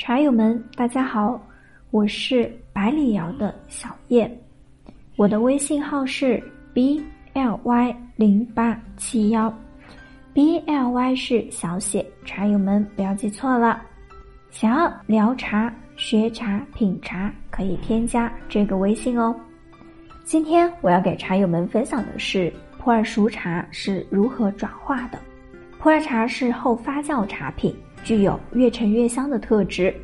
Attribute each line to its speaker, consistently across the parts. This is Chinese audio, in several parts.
Speaker 1: 茶友们，大家好，我是百里瑶的小叶，我的微信号是 b l y 零八七幺，b l y 是小写，茶友们不要记错了。想要聊茶、学茶、品茶，可以添加这个微信哦。今天我要给茶友们分享的是普洱熟茶是如何转化的。普洱茶是后发酵茶品，具有越陈越香的特质。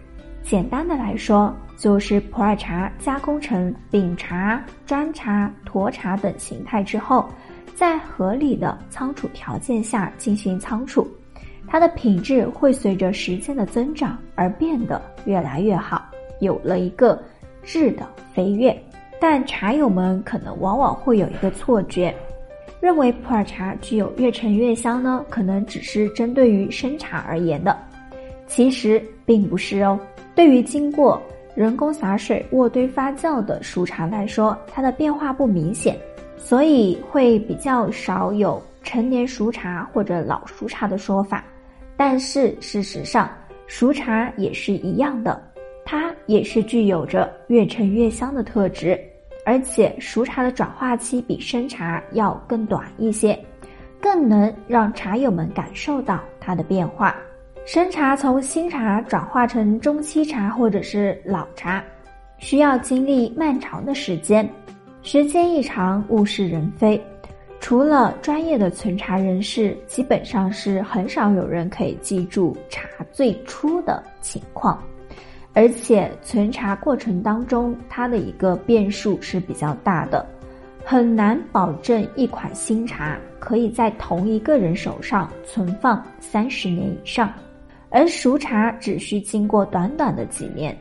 Speaker 1: 简单的来说，就是普洱茶加工成饼茶、砖茶、沱茶等形态之后，在合理的仓储条件下进行仓储，它的品质会随着时间的增长而变得越来越好，有了一个质的飞跃。但茶友们可能往往会有一个错觉。认为普洱茶具有越陈越香呢，可能只是针对于生茶而言的，其实并不是哦。对于经过人工洒水渥堆发酵的熟茶来说，它的变化不明显，所以会比较少有陈年熟茶或者老熟茶的说法。但是事实上，熟茶也是一样的，它也是具有着越陈越香的特质。而且熟茶的转化期比生茶要更短一些，更能让茶友们感受到它的变化。生茶从新茶转化成中期茶或者是老茶，需要经历漫长的时间，时间一长物是人非。除了专业的存茶人士，基本上是很少有人可以记住茶最初的情况。而且存茶过程当中，它的一个变数是比较大的，很难保证一款新茶可以在同一个人手上存放三十年以上，而熟茶只需经过短短的几年，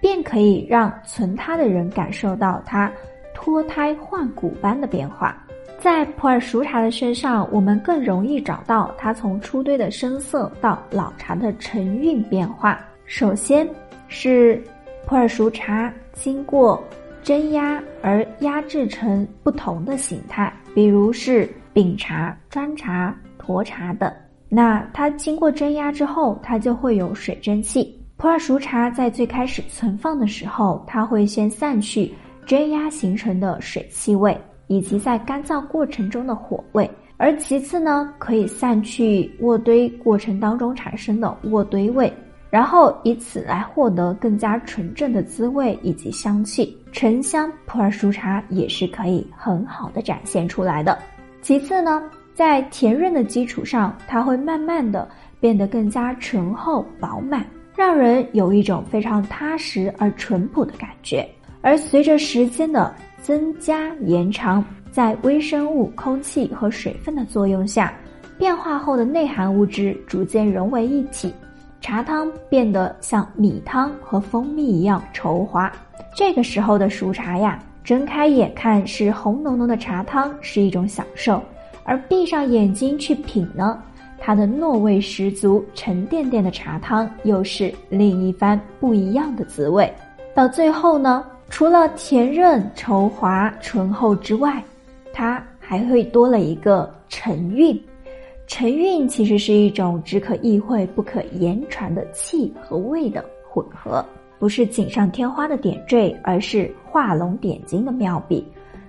Speaker 1: 便可以让存它的人感受到它脱胎换骨般的变化。在普洱熟茶的身上，我们更容易找到它从初堆的生涩到老茶的沉韵变化。首先。是普洱熟茶经过蒸压而压制成不同的形态，比如是饼茶、砖茶、沱茶等。那它经过蒸压之后，它就会有水蒸气。普洱熟茶在最开始存放的时候，它会先散去蒸压形成的水气味，以及在干燥过程中的火味，而其次呢，可以散去渥堆过程当中产生的渥堆味。然后以此来获得更加纯正的滋味以及香气，沉香普洱熟茶也是可以很好的展现出来的。其次呢，在甜润的基础上，它会慢慢的变得更加醇厚饱满，让人有一种非常踏实而淳朴的感觉。而随着时间的增加延长，在微生物、空气和水分的作用下，变化后的内含物质逐渐融为一体。茶汤变得像米汤和蜂蜜一样稠滑，这个时候的熟茶呀，睁开眼看是红浓浓的茶汤是一种享受，而闭上眼睛去品呢，它的糯味十足、沉甸甸的茶汤又是另一番不一样的滋味。到最后呢，除了甜润、稠滑、醇厚之外，它还会多了一个沉韵。沉韵其实是一种只可意会不可言传的气和味的混合，不是锦上添花的点缀，而是画龙点睛的妙笔，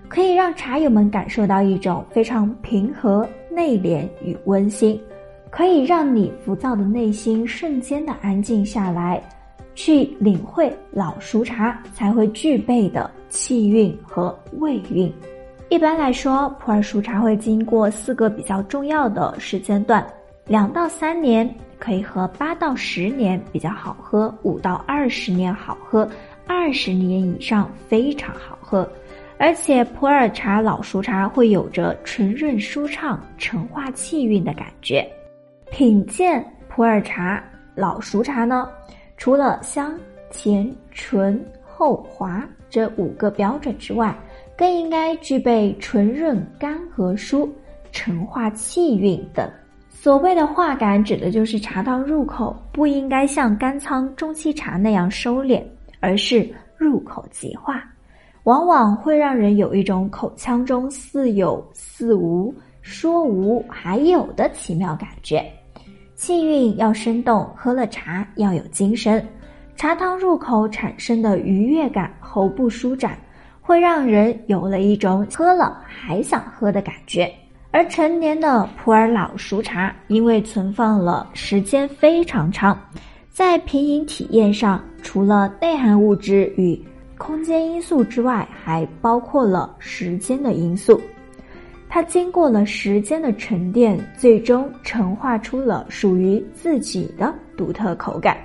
Speaker 1: 可以让茶友们感受到一种非常平和、内敛与温馨，可以让你浮躁的内心瞬间的安静下来，去领会老熟茶才会具备的气韵和味韵。一般来说，普洱熟茶会经过四个比较重要的时间段：两到三年可以喝，八到十年比较好喝，五到二十年好喝，二十年以上非常好喝。而且普洱茶老熟茶会有着纯润舒畅、陈化气韵的感觉。品鉴普洱茶老熟茶呢，除了香、甜、醇、厚、滑这五个标准之外，更应该具备纯润、干和疏、陈化气韵等。所谓的化感，指的就是茶汤入口不应该像干仓中期茶那样收敛，而是入口即化，往往会让人有一种口腔中似有似无、说无还有的奇妙感觉。气韵要生动，喝了茶要有精神。茶汤入口产生的愉悦感，喉部舒展，会让人有了一种喝了还想喝的感觉。而陈年的普洱老熟茶，因为存放了时间非常长，在品饮体验上，除了内含物质与空间因素之外，还包括了时间的因素。它经过了时间的沉淀，最终陈化出了属于自己的独特口感。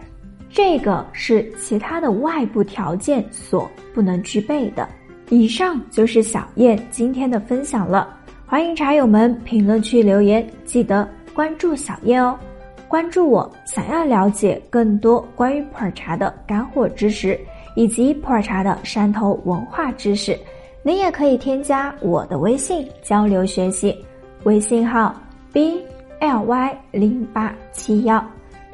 Speaker 1: 这个是其他的外部条件所不能具备的。以上就是小燕今天的分享了。欢迎茶友们评论区留言，记得关注小燕哦。关注我，想要了解更多关于普洱茶的干货知识，以及普洱茶的山头文化知识，您也可以添加我的微信交流学习，微信号 b l y 零八七幺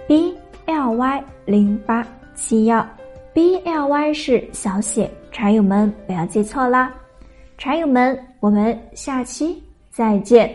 Speaker 1: b l y 零八七幺 b l y 是小写，茶友们不要记错啦。茶友们，我们下期再见。